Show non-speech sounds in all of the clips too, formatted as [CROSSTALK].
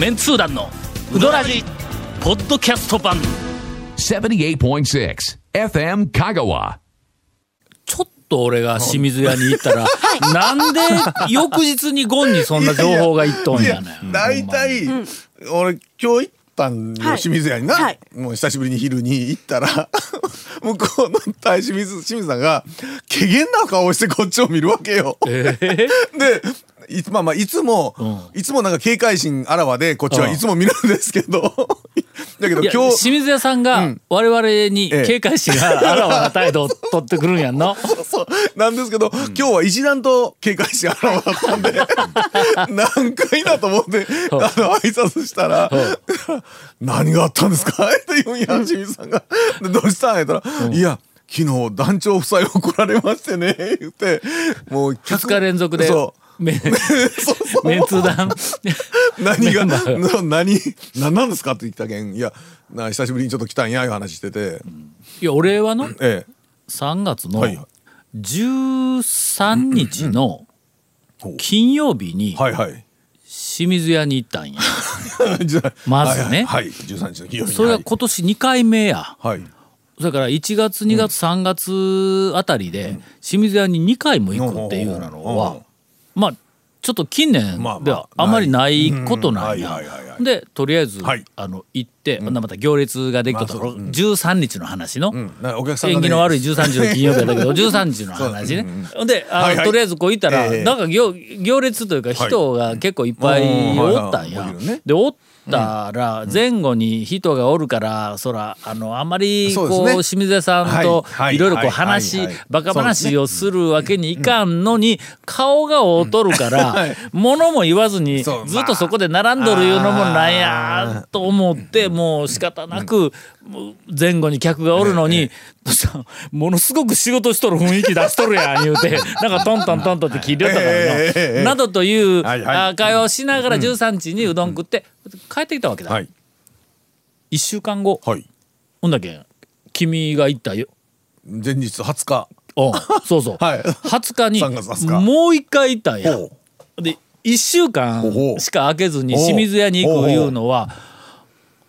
メンツー団のウドラジポッドキャスト版。78.6 FM Kagawa. ちょっと俺が清水屋に行ったら、[LAUGHS] なんで翌日にゴンにそんな情報がいっとんやねん。大体、俺今日行ったんよ、はい。清水屋にな、はい。もう久しぶりに昼に行ったら [LAUGHS] 向こうの大清水清水さんが怪げな顔をしてこっちを見るわけよ。えー？でいまあまあいつも、いつもなんか警戒心あらわでこっちはいつも見るんですけど。[LAUGHS] だけど今日清水屋さんが我々にええ。警戒心があらわな態度を取ってくるんやんの？[LAUGHS] そうなんですけど、今日は一段と警戒心あらわだったんで [LAUGHS] 何回だと思ってあの挨拶したら「何があったんですか?」って言うんや清水さんが「でどうした？ん?」やったら「いや昨日団長夫妻怒られましてね」言ってもう2日連続でメンツー団何が何何なんですか？って言ったけんいやな久しぶりにちょっと来たんやいう話してて、いや俺はのえ3月のはい13日の金曜日にえはいはい。清水屋に行ったんや。[LAUGHS] まずね。はい、はい、13日の金曜日に。それが今年2回目や。はい、はいそれから1月2月3月あたりで清水屋に2回も行くっていうのうん。はまあちょっと近年まあまあではあまりないことなんや。でとりあえずはい。あの行ってほん。また行列ができたと。ころ13日の話の。うん。縁起の悪い13日の金曜日やったけど [LAUGHS] 13日の話ね。ほんであはいはい。とりあえずこう行ったらええ。なんか行行列というか人が結構いっぱいおったんや。うんはい。でおったら前後に人がおるからそらあのあんまりこう清水屋さんとはいろいろこうはい話バカ話をするわけにいかんのに顔がおうとるから [LAUGHS] はい。物も言わずにずっとそこで並んどるいうのもなんやと思ってもう仕方なく前後に客がおるのに [LAUGHS] ものすごく仕事しとる雰囲気出しとるやん [LAUGHS] 言うて。なんかトントントントンって聞いてたからのなどというは会話をしながら13日にうどん食って帰ってきたわけだ。はい。1週間後。はい。ほんだけん君が行ったよ。前日20日。おそうそう、[LAUGHS] はい。20日に3月20日。もう一回行ったんや。ほで1週間しか空けずに清水屋に行くいうのは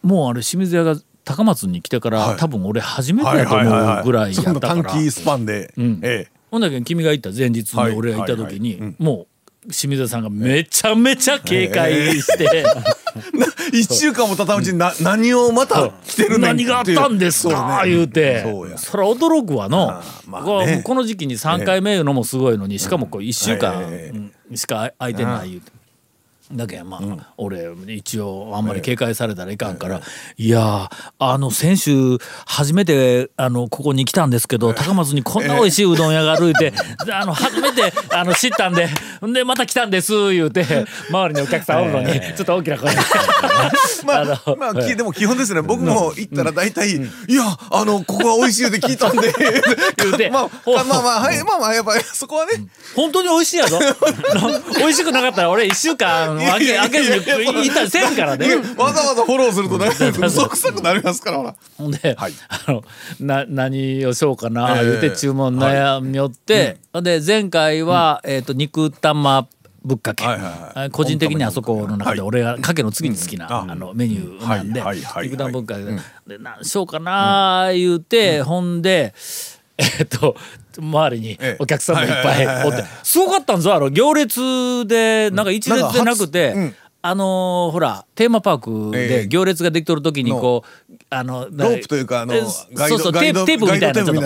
もうあれ清水屋が高松に来てから、はい。多分俺初めてはいやと思はいはい。うぐらいやったから。短期スパンで、ん。ええ。ほんだけど君が行った前日にはい。俺が行った時に、はいはいうん。もう清水屋さんがめちゃめちゃ警戒して、[LAUGHS] 一週間も経たうちにな何をまた来てるねん何があったんですか、言うて。そうや。そら驚くわの、まあこねうこの時期に3回目いうのもすごいのにしかもこう1週間しか空いてない言うて。だけどまあ、俺一応あんまり警戒されたらいかんから、いやーあの先週初めてあのここに来たんですけど、高松にこんな美味しいうどん屋があるいて、であの初めてあの知ったんでんでまた来たんです言うて周りにお客さんおるのに、ちょっと大きな声で。まああのまあ、きでも基本ですね。僕も行ったら大体、いやあのここは美味しいって聞いたんで。言うてまあまあまあまあはいまあまあやっぱりそこはね、本当に美味しいやぞ [LAUGHS] 美味しくなかったら俺1週間開け開けずに行ったりせんからね。わざわざフォローするとね嘘くさくなりますからほら。ほんで、はい。あのな何をしようかなええ言うて注文悩みよって、ほんで前回は、えー、と肉玉ぶっかけ、はいはいはい。あ個人的にあそこの中ではい。俺がかけの次に好きな、ああのメニューなんで、はいはいはい肉玉ぶっかけ。で,、で何しようかな言うて、ほんでえっ、と周りにええ。お客さんもいっぱはいおって。すごかったんぞあの行列でなんか一列でなくて。あのーほらテーマパークええ。で行列ができとる時にこう、あのロープというかあのそうそうテープテープみたいなちょっと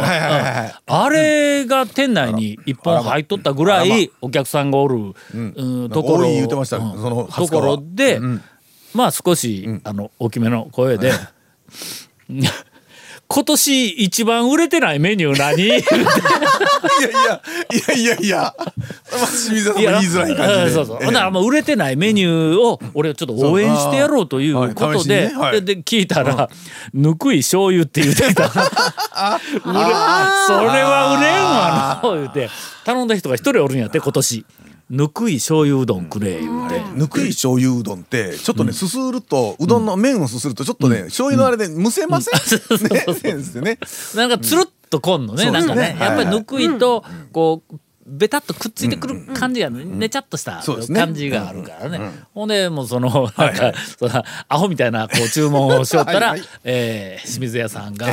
あれが店内に一本入っとったぐらいお客さんがおる、うん。ところ。言うてました。うん。その20ところで、ん。まあ少し、あの大きめの声で [LAUGHS] 今年一番売れてないメニュー何？[LAUGHS] いやいやいやいやいや。まあ清水さんも言いづらい感じで。うんそうそう。ええほんならもう売れてないメニューを俺ちょっと応援してやろうということはいねはい。でで聞いたら「ぬくい醤油」って言ってた。[LAUGHS] [LAUGHS] それは売れんわな言うて。頼んだ人が一人おるんやって今年。ぬくい醤油うどんくれ言うて。ぬくい醤油うどんってちょっとねすするとうどんの麺をすするとちょっとね醤油のあれでむせません？ねですね。なんかつるっとこんのね、うん。なんかね。やっぱりぬくいとこうベタっとくっついてくる感じがねちゃっとした感じがあるからね。ほんでもうそのなんかそのアホみたいなこう注文をしよったら [LAUGHS] えー清水屋さんが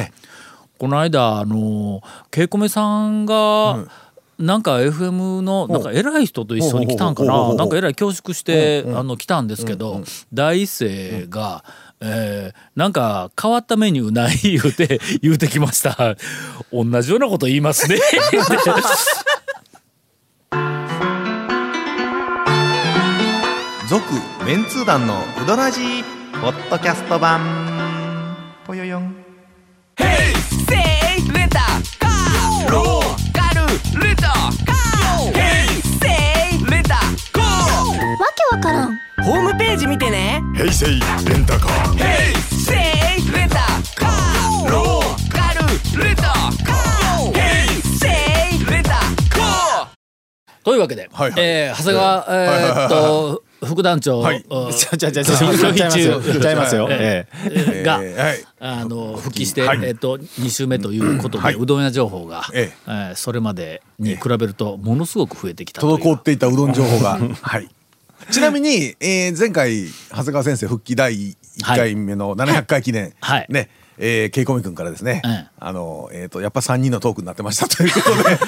この間あの稽古目さんがなんか FM のなんか偉い人と一緒に来たんかな？なんか偉い恐縮してあの来たんですけど第一声が。えーなんか変わったメニューない言うて [LAUGHS] 言うてきました。同じようなこと言いますね。[LAUGHS] 続メンツー団のうどらじポッドキャスト版。ぽよよんわけわからんホー。ムペー。ジ見てねヘイセイレンタカー。ヘイセイレンタカー。ロー。カルレンタカー。ヘイセイレンタカー。というわけで、はいはいえー。長谷川、えー。っと副団長、はい。うん [LAUGHS] ちゃちゃちゃちゃいますよ。ええ。えーが、復帰して、はい。えーっと2週目ということで、はい。うどん屋情報が、ええ。ーそれまでに比べるとものすごく増えてきたと滞っていたうどん情報が。[LAUGHS] はい。ちなみに、えー前回長谷川先生復帰第1回目の700回記念、はい。ねえー、ケイコミ君からですね、うんあのえっ、とやっぱ3人のトークになってましたということで、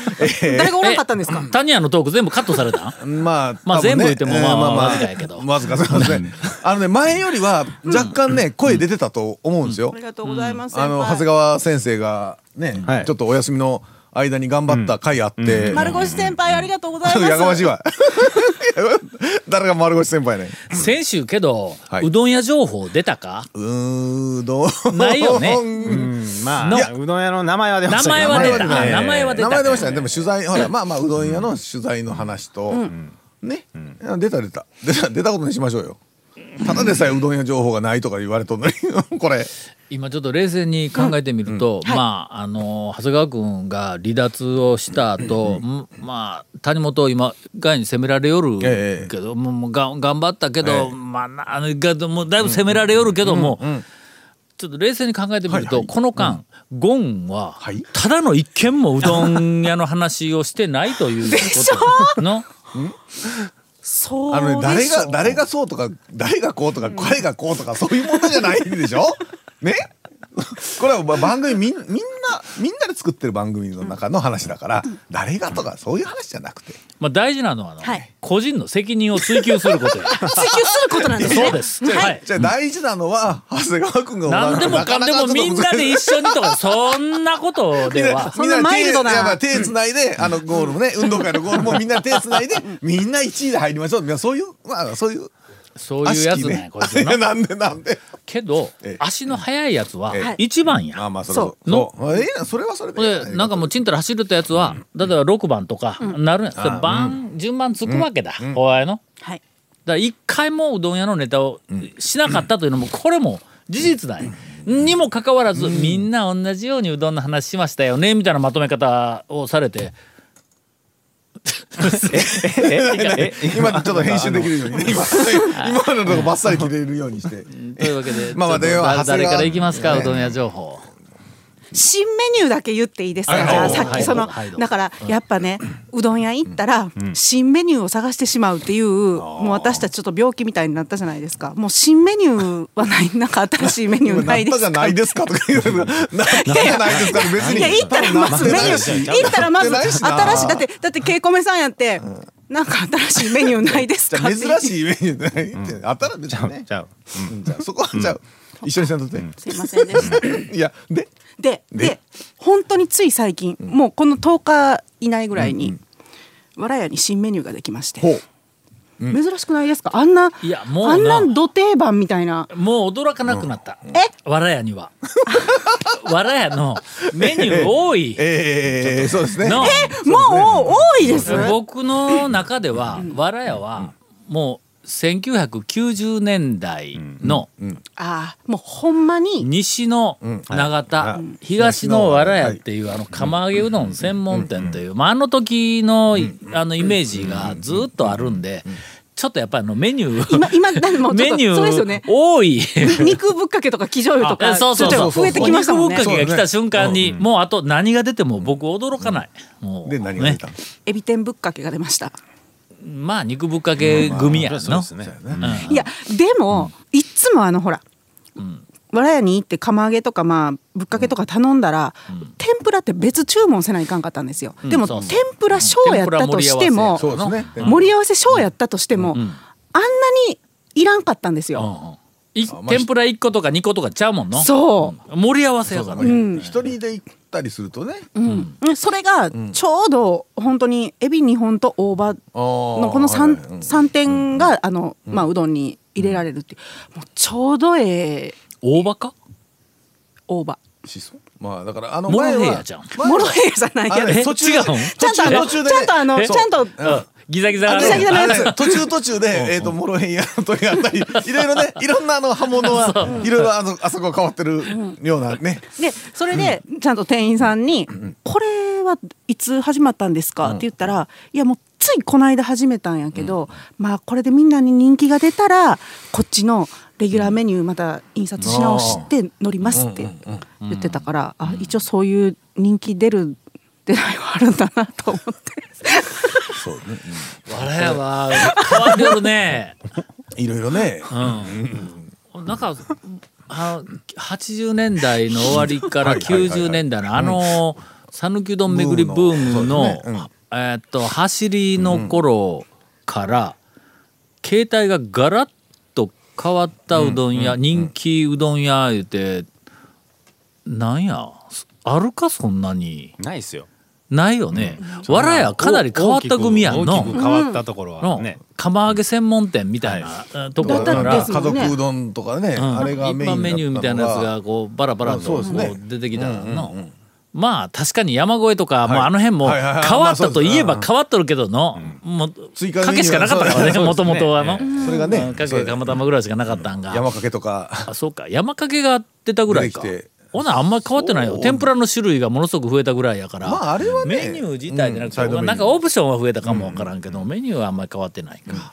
[LAUGHS] え誰がおらんかったんですか？タニアのトーク全部カットされたー [LAUGHS] まあまあ全部言ってもまあえーわずかやけど。わずかそうですね。あのね前よりは若干ね、声出てたと思うんですよ、ありがとうございます。あの長谷川先生がね、はい。ちょっとお休みの間に頑張った回あって、丸越先輩ありがとうございます。[LAUGHS] やかましいわ。[LAUGHS] 誰が丸腰先輩ね先週けど、はい。うどん屋情報出たか？うーどん。ないよね。[LAUGHS] うん。まのあうどん屋の名前は出ま名したけど。前は出た。名前は出た。名前は出た。名前出ました。ねでも取材ほらまあまあうどん屋の取材の話と、ね、出た出た。出た出たことにしましょうよただでさえうどん屋情報がないとか言われとんのに [LAUGHS] これ。今ちょっと冷静に考えてみると、まああの長谷川君が離脱をした後、んまあ谷本を今外に攻められよるけええ。ど、もうが頑張ったけど、ええ。まあなあのがもうだいぶ攻められよるけども、ちょっと冷静に考えてみると、はいはい。この間、ゴンは、はい。ただの一軒もうどん屋の話をしてないということ。の？そうあのね誰が誰がそうとか誰がこうとか声がこうとかそういうものじゃないんでしょ？ね？[LAUGHS] これはま番組みんみんなみんなで作ってる番組の中の話だから誰がとかそういう話じゃなくて。まあ大事なのはあの、はい。個人の責任を追及することや。[LAUGHS] 追求することなんですね。そうです。はい。じゃあ大事なのは長谷川君が何でもかんでもみんなで一緒にとか [LAUGHS] そんなことでは。そんなマイルドなみんなで手いやまあ手つないで、あのゴールもね運動会のゴールもみんなで手つないでみんな1位で入りましょう。そういうまあそういうそういうやつねこいつな [LAUGHS] なんでなんで。けどええ。足の速いやつはええ。一番や。まあまあそれそそう。そう。ええなそれはそれで。ええでなんかもうちんたら走るったやつは例えば6番とかなるん。やそれ番順番つくわけだお前の。はい。だから一回もうどん屋のネタをしなかったというのもこれも事実だよ。にもかかわらずみんな同じようにうどんの話しましたよねみたいなまとめ方をされて [LAUGHS] 今ちょっと編集できるようにね。今今のとこバッサリ切れるようにして。というわけでまあまあ誰からいきますかね。うどん屋情報。新メニューだけ言っていいですか？はい。じゃあさっきそのはい。だからやっぱねうどん屋行ったら新メニューを探してしまうっていうもう私たちちょっと病気みたいになったじゃないですか。もう新メニューはないなんか新しいメニューないですか？なったじゃないですかとか言う。なったじゃないですか？別に。いや行ったらまずメニュー行ったらまず新しいだってだってケイコメさんやってなんか新しいメニューないですか珍しいメニューないって。あったら別にねじゃあうん。じゃあそこはじゃあ一緒にせんとって。すいませんでした。いやでででで本当につい最近、もうこの10日以内ぐらいに、わらやに新メニューができまして。珍しくないですか？あんないやもうな。あんなんど定番みたいな。もう驚かなくなった。え？わらやには。[LAUGHS] わらやのメニュー多い。ええそうですね。の。もう多いです。僕の中では、わらやはもう1990年代のああもうほんまに。西の長田、東のわらやっていうあの釜揚げうどん専門店という、まあ、あの時のあのイメージがずっとあるんでちょっとやっぱりあのメニュー今今だってもメニュー多い。[LAUGHS] 肉ぶっかけとか生醤油とかあそうそうそう。増えてきましたもんね。肉ぶっかけが来た瞬間に、もうあと何が出ても僕驚かない。もうで何が出たの？エビ天ぶっかけが出ましたまあ肉ぶっかけ組やの。そうですね。いやでもいっつもあのほらわら屋に行って釜揚げとかまあぶっかけとか頼んだら、天ぷらって別注文せないかんかったんですよ、でもそうそう。天ぷら小やったとしてもそうですね。盛り合わせ小やったとしても、あんなにいらんかったんですよ、うんうん。い天ぷら1個とか2個とかちゃうもんの？そう。盛り合わせやからね。一人で行ったりするとね。うん。それがちょうど本当にエビ2本と大葉ののこの 3, 三点があの、まあ、うどんに入れられるっていう。もうちょうどええ。大葉か？大葉しそまあだからあのモロヘイヤじゃん。モロヘイヤじゃないやえあれ途中違うんちゃんとあのちゃんとあのえちゃんとうん。ギザギザギザギザのやつ途中途中で、えっ、と、モロヘイヤの時があったり、[LAUGHS] いろいろね、いろんなあの刃物は、いろいろあの、あそこ変わってるようなね。でそれでちゃんと店員さんに「これはいつ始まったんですか?」って言ったら「いやもうついこの間始めたんやけど、まあこれでみんなに人気が出たらこっちのレギュラーメニューまた印刷し直して乗ります」って言ってたからあ一応そういう人気出る出ないはあるんだなと思って。そうね。あれは変わってるね。いろいろね。うん。なんかあの80年代の終わりから90年代のあの讃岐うどん巡りブームのえーっと走りの頃から携帯がガラッと変わったうどん屋人気うどん屋言うてなんや？あるか？そんなに。ないですよ。ないよね。わらやかなり変わった組やん大のきく変わったところは。のね釜揚げ専門店みたいなえーところかだらったんです家族うどんとかね、うん。あれがメイン一般メニューみたいなやつだったのがこうバラバラと出てきたの、まあ確かに山越えとか、もうあの辺も変わったといえば変わっとるけどの、もうけしかなかったからねもともとはの、それがねうん。かけかまたまぐらいしかなかったんが。山かけとか。あそうか。山かけが出たぐらいか。ほなあんまり変わってないよ。天ぷらの種類がものすごく増えたぐらいやから、まああれはね。メニュー自体でなくて、なんかオプションは増えたかもわからんけど、メニューはあんまり変わってないか、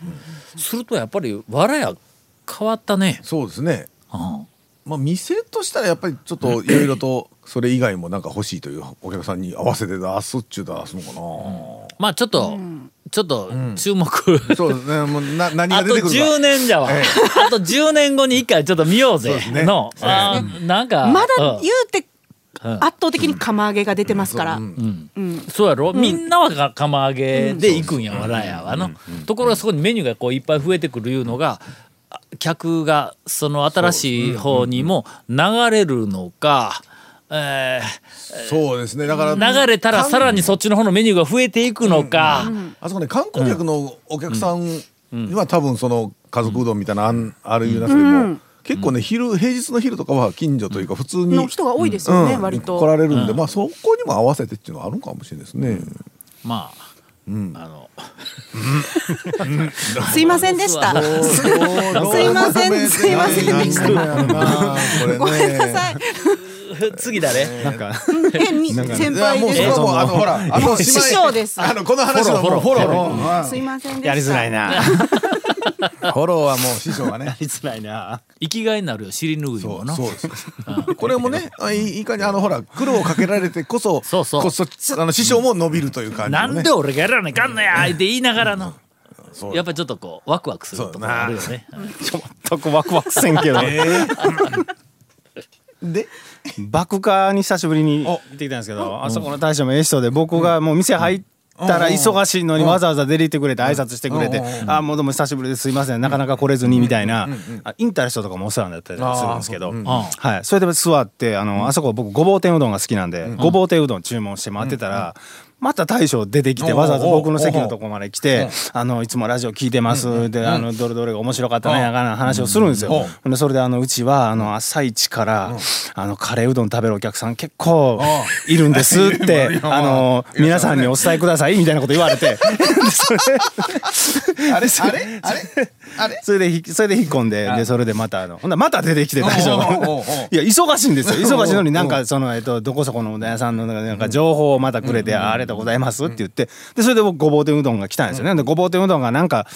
するとやっぱりわらや変わったね、そうですね。うん。まあ店としたらやっぱりちょっといろいろとそれ以外もなんか欲しいというお客さんに合わせて出すっちゅう出すのかな。まあちょっと、ちょっと注目、[LAUGHS] そうですね。もうな何あとが出てくるか。10年じゃわ、あと10年後に一回ちょっと見ようぜ。そうですね。の、あーなんかまだうん。言うてうん。圧倒的に釜揚げが出てますから、そうやろ、みんなはか釜揚げで行くんやわらやはの、ところがそこにメニューがこういっぱい増えてくるいうのがあ客がその新しい方にも流れるのか、えそうですね。だからー流れたらさらにそっちの方のメニューが増えていくのか、あそこね観光客のお客さんには多分その家族うどんみたいなあん。あるいうなすでも結構ね昼平日の昼とかは近所というか普通にの人が多いですよね、うん。割と。来られるんでまあそこにも合わせてっていうのはあるんかもしれないですね。まあ、あの。[LAUGHS] すいませんでした。すいませんすいませんでした。ごめんなさい [LAUGHS] 次誰なんか。えに先いやもうそ輩です。こはもうあのほらあの師匠です。あのこの話のもうフォローすいませんでした。やりづらいな。[LAUGHS] フォローはもう師匠がね。やりづらいな。生きがいになるよ尻拭いもなそうそうです。これもね、あいいいい感じ。あのほら苦労をかけられてこそ、そうそう。こそあの師匠も伸びるという感じのね。なんで俺がやらないかんの？やって言いながらの。そう。やっぱりちょっとこうワクワクするとこあるよね。全く [LAUGHS] ワクワクせんけどで、爆化に久しぶりにお。行ってきたんですけどあそこの大将もええ人で僕がもう店入ったら忙しいのにわざわざ出て行ってくれて挨拶してくれて「あもうどうも久しぶりですすいません。なかなか来れずに」みたいな。あインターの人とかもお世話になったりするんですけどはい。それで座ってあのあそこ僕ごぼう天うどんが好きなんでごぼう天うどん注文して待ってたらまた大将出てきてわざわざ僕の席のとこまで来て「あのいつもラジオ聞いてます」であのどれどれが面白かったねやかな話をするんですよ。でそれであのうちはあの朝一からあのカレーうどん食べるお客さん結構いるんですってあの皆さんにお伝えくださいみたいなこと言われて。でそれあれあれあれあれ？それで [LAUGHS] ひそれで引っ込んででそれでまたあのほんならまた出てきて大将 [LAUGHS] いや忙しいんですよ。忙しいのになんかそのえっとどこそこのうどん屋さんのなんか情報をまたくれてあありがとうございますって言ってでそれで僕ごぼう天うどんが来たんですよね。でごぼう天うどんがなんか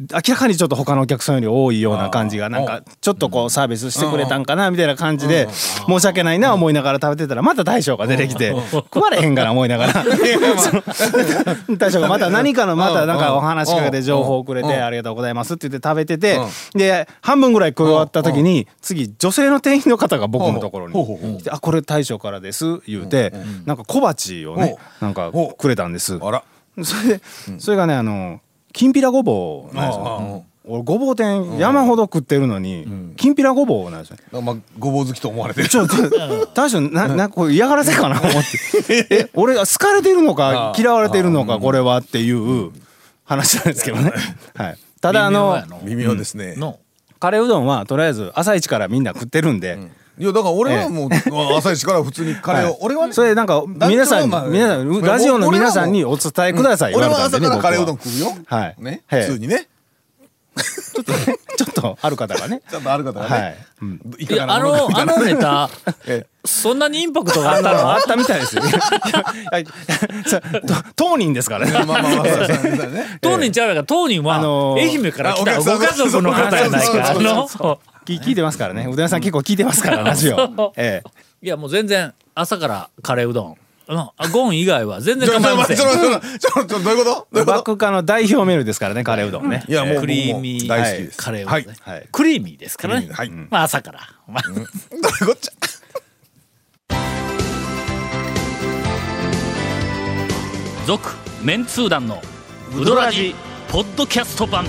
明らかにちょっと他のお客さんより多いような感じがなんかちょっとこうサービスしてくれたんかなみたいな感じで申し訳ないな思いながら食べてたらまた大将が出てきて食われへんかな思いながら。[LAUGHS] [LAUGHS] 大将がまた何かのまたなんかお話しかけて情報をくれてありがとうございますって言って食べててで半分ぐらい食い終わった時に次女性の店員の方が僕のところに来て「あこれ大将からです」言うてなんか小鉢をねなんかくれたんです。それで、それがねあのきんぴらごぼうなんですよ。俺ごぼう天山ほど食ってるのに、きんぴらごぼうなんですよ。まあごぼう好きと思われてる。ちょっと [LAUGHS] 大将ななこれ嫌がらせかな思って。え俺が好かれてるのか嫌われてるのかこれはっていう話なんですけどね。はい。ただあの微妙ですね。のカレーうどんはとりあえず朝一からみんな食ってるんで。いやだから俺はもう朝一から普通にカレーを。俺はねそれなんか皆さん皆さんラジオの皆さんにお伝えください言俺は朝からカレーうどん僕食うよ。はい。ねええ。普通にね。ちょっとある方がね。[LAUGHS] ちゃんとある方がはい。ねうん。いいやあのあのネタ [LAUGHS] えそんなにインパクトがあったの？あったみたいですよ。[LAUGHS] 当人ですから。ね。まあまあまあそうそうそうね。当人ちゃうやか。ら当人はあのー愛媛から来たご家族の方やないか聞聞いてますからね。うどん屋さん結構聞いてますからラジオ。えいやもう全然朝からカレーうどん。うんあゴン以外は全然構いません。ちょっと？どういうこと？バックカの代表メールですからねカレーうどんね。いやもうクリーミー大好きです。カレーうどんね、クリーミーですからね、まあ朝から、まあどういうこっちゃ？続メンツー団のウドラジポッドキャスト版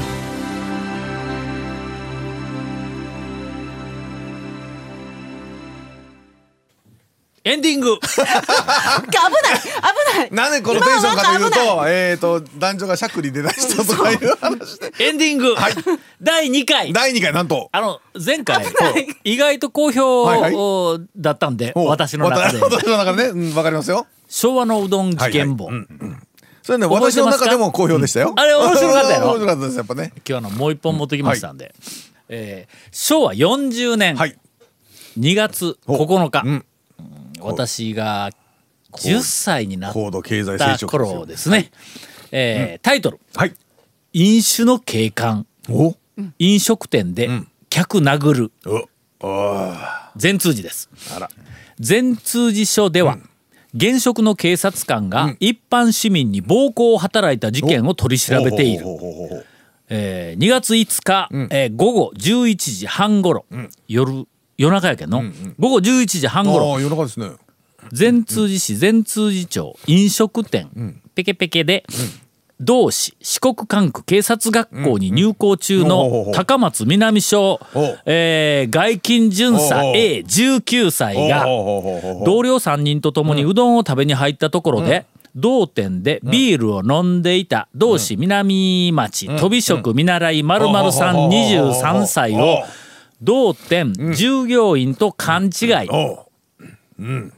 エンディング。[LAUGHS] 危ない危ない。なんでこのテンションかというとえっと男女がしゃっくり出だしたとかいう話。で [LAUGHS] エンディング、第2回。第2回なんと。あの前回。意外と好評はいだったんで、お私の中で。私の中でね。うんわかりますよ。昭和のうどん事件簿、はいはい。それね私の中でも好評でしたよ。あれ面白かったやろ？[LAUGHS] 面白かったですやっぱね。今日のもう一本持ってきましたんで、えー昭和40年。はい。2月9日、うん私が10歳になった頃ですね、えータイトル。はい「飲酒の警官お。飲食店で客殴る。お。あ」全通寺です。全通寺署では、現職の警察官が一般市民に暴行を働いた事件を取り調べている。えー2月5日、えー午後11時半ごろ、夜夜中やけんの、午後11時半ごろ夜中ですね。善通寺市善通寺町飲食店、ペケペケで、同市四国管区警察学校に入校中の高松南署、えー外勤巡査おうおう A19 歳が同僚3人と共にうどんを食べに入ったところで、同店でビールを飲んでいた同志南町飛び職見習い〇〇さん23歳を同店従業員と勘違い。おう。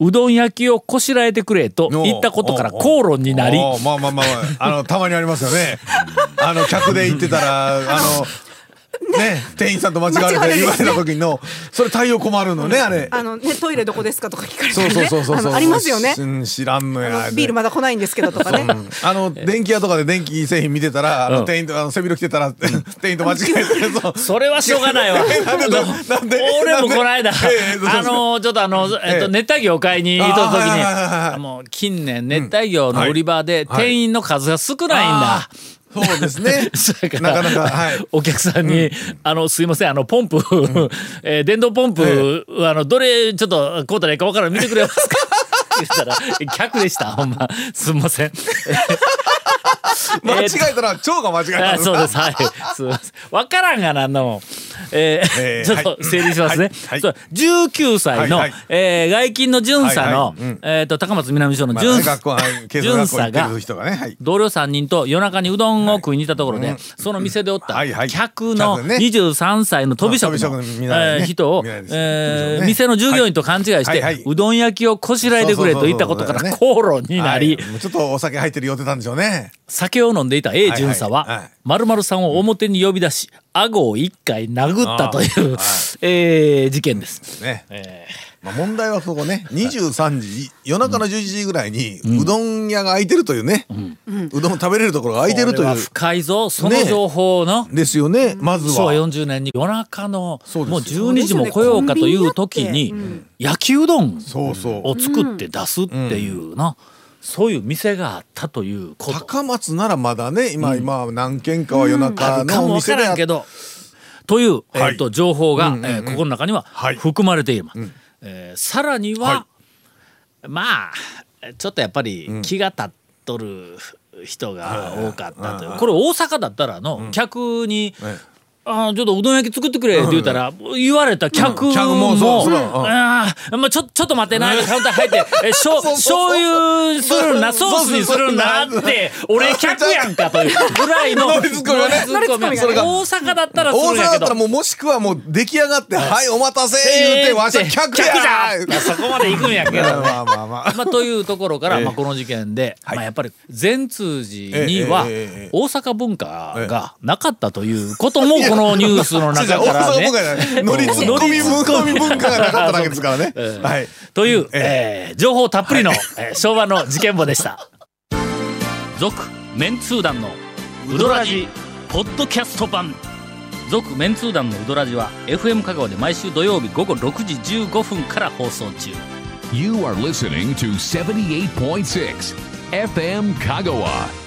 うどん焼きをこしらえてくれと言ったことから口論になり。まあまあまあまあ。あのたまにありますよね。あの客で行ってたらあのね。店員さんと間違われて言われた時のそれ対応困るのねあれ。あのねトイレどこですかとか聞かれてそうねそうそうそう。ありますよね。うん知らんのや。ビールまだ来ないんですけどとかね。あの電気屋とかで電気製品見てたら、あの店員とあの背広着てたら店員と間違えてそう [LAUGHS] それはしょうがないわ。[LAUGHS] 俺もこの間あのちょっとあの、えっと、ええ熱帯魚を買いに行った時にもう近年熱帯魚の売り場ではい。店員の数が少ないんだ。そうですね。[LAUGHS] なかなかはい。お客さんに「あのすいませんあのポンプ、[LAUGHS] えー電動ポンプ、あのどれちょっと買うたらいいか分からん見てくれますか?」言ったら「客でしたほんますんません」[LAUGHS] 間違えたら蝶が間違えたあそうです。はい。すいません分からんがなあんなもん。えーえー [LAUGHS] ちょっと整理しますね、はい。はい。そう19歳の、はいはい。えー外勤の巡査の、はいはい。うん。えー、と高松南署のまあ巡ね学校はい警察学校行ってる人がねはい。同僚3人と夜中にうどんを食いに行ったところで、その店でおった客の客ね。23歳の飛び職の、ね。えー人を、えー店の従業員と勘違いして、はい。はいうどん焼きをこしらえてくれと言ったことから口論になり、ちょっとお酒入ってる予定なんでしょうね酒を飲んでいた A 巡査ははい。はいはい〇〇さんを表に呼び出し顎を一回殴ったという、[LAUGHS] えー事件です。ね。えー。まあ問題はそこね [LAUGHS] 23時夜中の11時ぐらいにうどん屋が開いてるというね、うどん食べれるところが開いてるという。深いぞその情報の、ですよねまず昭和は。40年に夜中のそうもう12時も来ようかという時に焼きうどんを作って出すっていうな、そういう店があったということ。高松ならまだね今、今何軒かは夜あ中のおるかもわからんけど。という、えはい。ー、と情報が、えーここの中にははい。含まれています。えーさらには、はまあちょっとやっぱり気が立っとる人が多かったという、これ大阪だったらの、客に、えあーちょっとうどん焼き作ってくれって言ったら、言われた客も,、あーまあ、ちょちょっと待ってな。カウンター入ってえしょ [LAUGHS] そう醤油するんなソースにするんだって俺客やんかというぐらいのノリツッコミ大阪だったらす大阪だるんやけど。ったらもうもしくはもう出来上がって「はいお待たせ」言うて「わしは客や!」じゃそこまで行くんやけど。[LAUGHS] ねまあまあまあ。まあ、というところから、ええ。まあ、この事件で、はい。まあ、やっぱり善通寺には大阪文化がなかったということもこのニュースの中大からね [LAUGHS] 阪文。化じゃないノリツッコミ文化文化がなかっただけですからね。はい。という、えー情報たっぷりの、えー昭和の事件簿でした。続メンツー団のウドラジポッドキャスト版続メンツー団のウドラジは FM 香川で毎週土曜日午後6時15分から放送中 You are listening to 78.6 FM Kagawa.